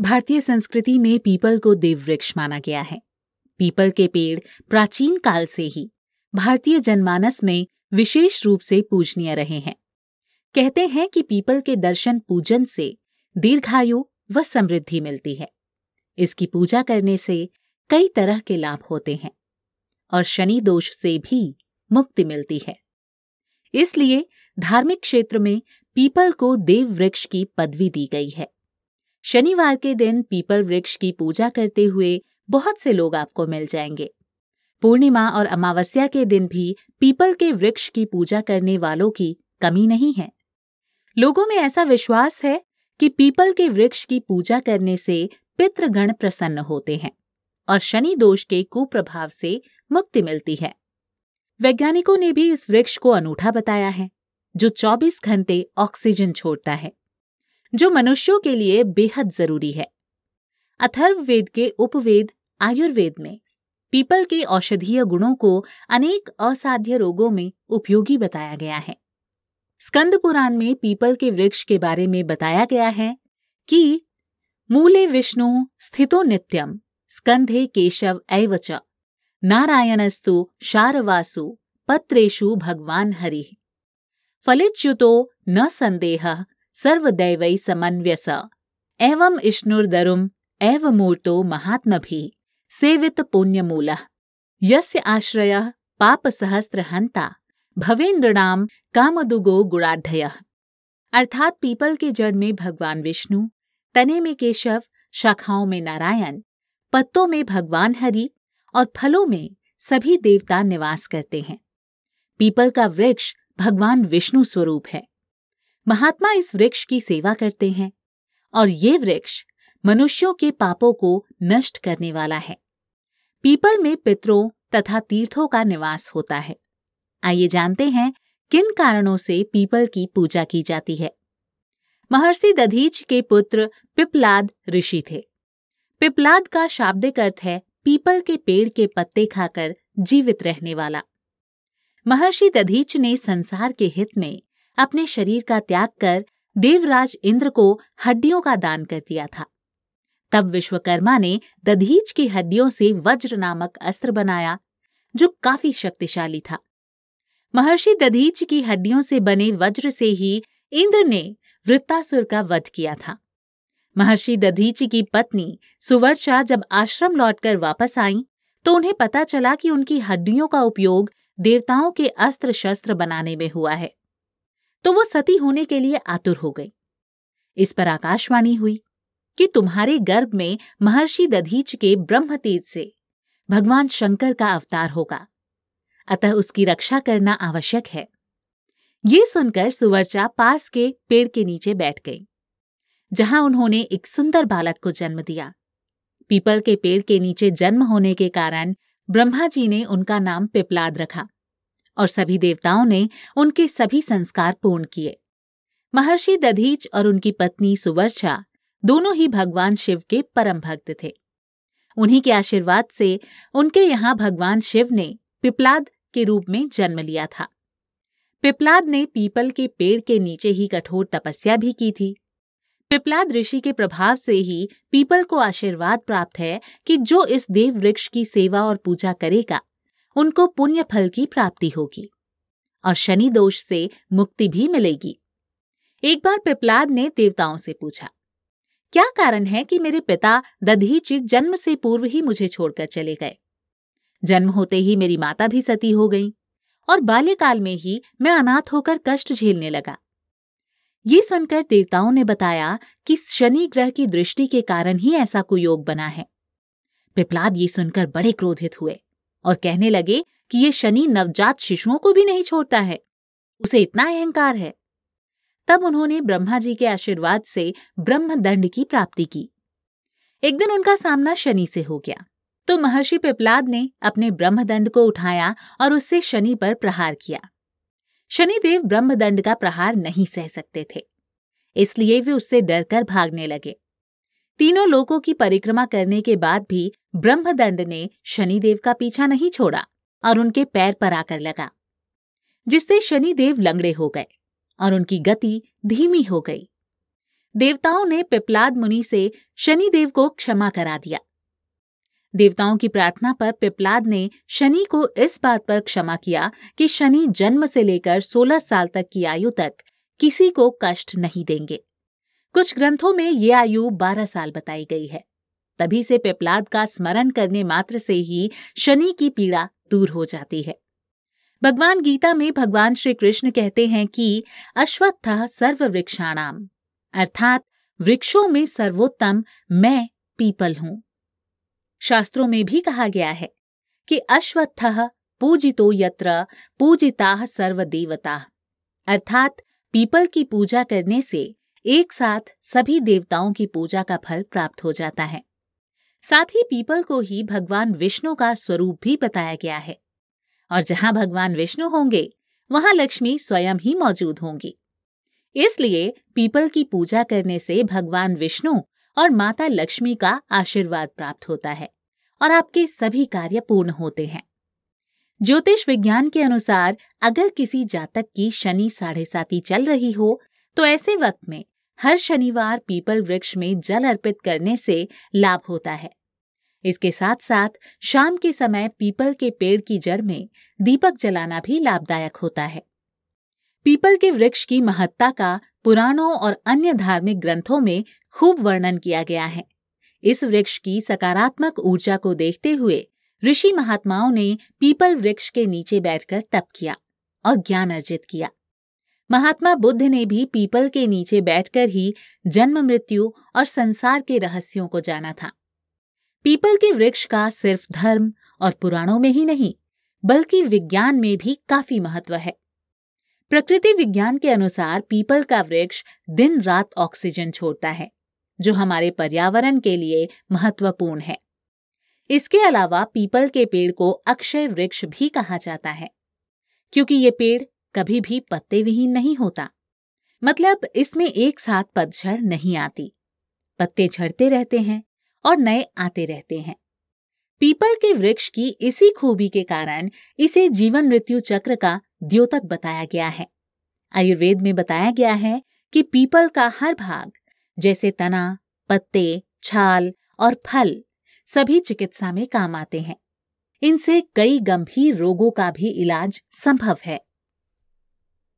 भारतीय संस्कृति में पीपल को देव वृक्ष माना गया है। पीपल के पेड़ प्राचीन काल से ही भारतीय जनमानस में विशेष रूप से पूजनीय रहे हैं। कहते हैं कि पीपल के दर्शन पूजन से दीर्घायु व समृद्धि मिलती है। इसकी पूजा करने से कई तरह के लाभ होते हैं और शनि दोष से भी मुक्ति मिलती है। इसलिए धार्मिक क्षेत्र में पीपल को देव वृक्ष की पदवी दी गई है। शनिवार के दिन पीपल वृक्ष की पूजा करते हुए बहुत से लोग आपको मिल जाएँगे। पूर्णिमा और अमावस्या के दिन भी पीपल के वृक्ष की पूजा करने वालों की कमी नहीं है। लोगों में ऐसा विश्वास है कि पीपल के वृक्ष की पूजा करने से पितृगण प्रसन्न होते हैं और शनि दोष के कुप्रभाव से मुक्ति मिलती है। वैज्ञानिकों ने भी इस वृक्ष को अनूठा बताया है, जो 24 घंटे ऑक्सीजन छोड़ता है। जो मनुष्यों के लिए बेहद ज़रूरी है। अथर्ववेद के उपवेद, आयुर्वेद में, पीपल के औषधीय गुणों को अनेक असाध्य रोगों में उपयोगी बताया गया है। स्कंद पुराण में पीपल के वृक्ष के बारे में बताया गया है कि मूले विष्णु स्थितो नित्यम स्कंधे केशव एवच नारायणस्तु शारवासु पत्रेषु भगवान हरि। फलिच्युतो न संदेह सर्वदैवै समन्व्यस। एवं इष्णुर्दरुम एव मूर्तो महात्मभि सेवित पुण्यमूल। यस्य आश्रय पाप सहस्त्र हंता भवेन्द्रणाम कामदुगो गुणाढ़य अर्थात पीपल के जड़ में भगवान विष्णु, तने में केशव, शाखाओं में नारायण, पत्तों में भगवान हरि और फलों में सभी देवता निवास करते हैं। पीपल का वृक्ष भगवान विष्णु स्वरूप है। महात्मा इस वृक्ष की सेवा करते हैं और ये वृक्ष मनुष्यों के पापों को नष्ट करने वाला है। पीपल में पितरों तथा तीर्थों का निवास होता है। आइए जानते हैं किन कारणों से पीपल की पूजा की जाती है। महर्षि दधीच के पुत्र पिपलाद ऋषि थे। पिपलाद का शाब्दिक अर्थ है पीपल के पेड़ के पत्ते खाकर जीवित रहने वाला। महर्षि दधीच ने संसार के हित में अपने शरीर का त्याग कर देवराज इंद्र को हड्डियों का दान कर दिया था। तब विश्वकर्मा ने दधीच की हड्डियों से वज्र नामक अस्त्र बनाया, जो काफ़ी शक्तिशाली था। महर्षि दधीच की हड्डियों से बने वज्र से ही इंद्र ने वृत्तासुर का वध किया था। महर्षि दधीची की पत्नी सुवर्षा जब आश्रम लौटकर वापस आई तो उन्हें पता चला कि उनकी हड्डियों का उपयोग देवताओं के अस्त्र शस्त्र बनाने में हुआ है। तो वो सती होने के लिए आतुर हो गई। इस पर आकाशवाणी हुई कि तुम्हारे गर्भ में महर्षि दधीच के ब्रह्म तेज से भगवान शंकर का अवतार होगा। अतः उसकी रक्षा करना आवश्यक है। ये सुनकर सुवर्चा पास के पेड़ के नीचे बैठ गई, जहाँ उन्होंने एक सुंदर बालक को जन्म दिया। पीपल के पेड़ के नीचे जन्म होने के कारण ब्रह्मा जी ने उनका नाम पिपलाद रखा। और सभी देवताओं ने उनके सभी संस्कार पूर्ण किए। महर्षि दधीच और उनकी पत्नी सुवर्षा दोनों ही भगवान शिव के परम भक्त थे। उन्हीं के आशीर्वाद से उनके यहाँ भगवान शिव ने पिपलाद के रूप में जन्म लिया था। पिपलाद ने पीपल के पेड़ के नीचे ही कठोर तपस्या भी की थी। पिपलाद ऋषि के प्रभाव से ही पीपल को आशीर्वाद प्राप्त है कि जो इस देव वृक्ष की सेवा और पूजा करेगा उनको पुण्य फल की प्राप्ति होगी और शनि दोष से मुक्ति भी मिलेगी। एक बार पिपलाद ने देवताओं से पूछा, क्या कारण है कि मेरे पिता दधीचित जन्म से पूर्व ही मुझे छोड़कर चले गए? जन्म होते ही मेरी माता भी सती हो गई और बाल्यकाल में ही मैं अनाथ होकर कष्ट झेलने लगा। ये सुनकर देवताओं ने बताया कि शनि ग्रह की दृष्टि के कारण ही ऐसा कुयोग बना है। पिपलाद ये सुनकर बड़े क्रोधित हुए। और कहने लगे कि ये शनि नवजात शिशुओं को भी नहीं छोड़ता है। उसे इतना अहंकार है। तब उन्होंने ब्रह्मा जी के आशीर्वाद से ब्रह्म दंड की प्राप्ति की। एक दिन उनका सामना शनि से हो गया। तो महर्षि पिपलाद ने अपने ब्रह्मदंड को उठाया और उससे शनि पर प्रहार किया। शनिदेव ब्रह्मदंड का प्रहार नहीं सह सकते थे। इसलिए वे उससे डरकर भागने लगे। तीनों लोगों की परिक्रमा करने के बाद भी ब्रह्मदंड ने शनिदेव का पीछा नहीं छोड़ा और उनके पैर पर आकर लगा, जिससे शनिदेव लंगड़े हो गए और उनकी गति धीमी हो गई। देवताओं ने पिपलाद मुनि से शनिदेव को क्षमा करा दिया। देवताओं की प्रार्थना पर पिपलाद ने शनि को इस बात पर क्षमा किया कि शनि जन्म से लेकर 16 साल तक की आयु तक किसी को कष्ट नहीं देंगे। कुछ ग्रंथों में ये आयु 12 साल बताई गई है। तभी से पिपलाद का स्मरण करने मात्र से ही शनि की पीड़ा दूर हो जाती है। भगवान गीता में भगवान श्री कृष्ण कहते हैं कि अश्वत्थ सर्व वृक्षाणाम अर्थात वृक्षों में सर्वोत्तम मैं पीपल हूँ। शास्त्रों में भी कहा गया है कि अश्वत्थ पूजितो यत्र पूजिता सर्व देवता अर्थात पीपल की पूजा करने से एक साथ सभी देवताओं की पूजा का फल प्राप्त हो जाता है। साथ ही पीपल को ही भगवान विष्णु का स्वरूप भी बताया गया है। और जहाँ भगवान विष्णु होंगे, वहाँ लक्ष्मी स्वयं ही मौजूद होंगी। इसलिए पीपल की पूजा करने से भगवान विष्णु और माता लक्ष्मी का आशीर्वाद प्राप्त होता है और आपके सभी कार्य पूर्ण होते हैं। ज्योतिष विज्ञान के अनुसार अगर किसी जातक की शनि साढ़े साथी चल रही हो तो ऐसे वक्त में हर शनिवार पीपल वृक्ष में जल अर्पित करने से लाभ होता है। इसके साथ साथ शाम के समय पीपल के पेड़ की जड़ में दीपक जलाना भी लाभदायक होता है। पीपल के वृक्ष की महत्ता का पुराणों और अन्य धार्मिक ग्रंथों में खूब वर्णन किया गया है। इस वृक्ष की सकारात्मक ऊर्जा को देखते हुए ऋषि महात्माओं ने पीपल वृक्ष के नीचे बैठकर तप किया और ज्ञान अर्जित किया। महात्मा बुद्ध ने भी पीपल के नीचे बैठकर ही जन्म, मृत्यु और संसार के रहस्यों को जाना था। पीपल के वृक्ष का सिर्फ़ धर्म और पुराणों में ही नहीं, बल्कि विज्ञान में भी काफ़ी महत्व है। प्रकृति विज्ञान के अनुसार पीपल का वृक्ष दिन रात ऑक्सीजन छोड़ता है, जो हमारे पर्यावरण के लिए महत्वपूर्ण है। इसके अलावा पीपल के पेड़ को अक्षय वृक्ष भी कहा जाता है, क्योंकि ये पेड़ कभी भी पत्ते विहीन नहीं होता। मतलब इसमें एक साथ पतझड़ नहीं आती। पत्ते झड़ते रहते हैं और नए आते रहते हैं। पीपल के वृक्ष की इसी खूबी के कारण इसे जीवन मृत्यु चक्र का द्योतक बताया गया है। आयुर्वेद में बताया गया है कि पीपल का हर भाग, जैसे तना, पत्ते, छाल और फल, सभी चिकित्सा में काम आते हैं। इनसे कई गंभीर रोगों का भी इलाज संभव है।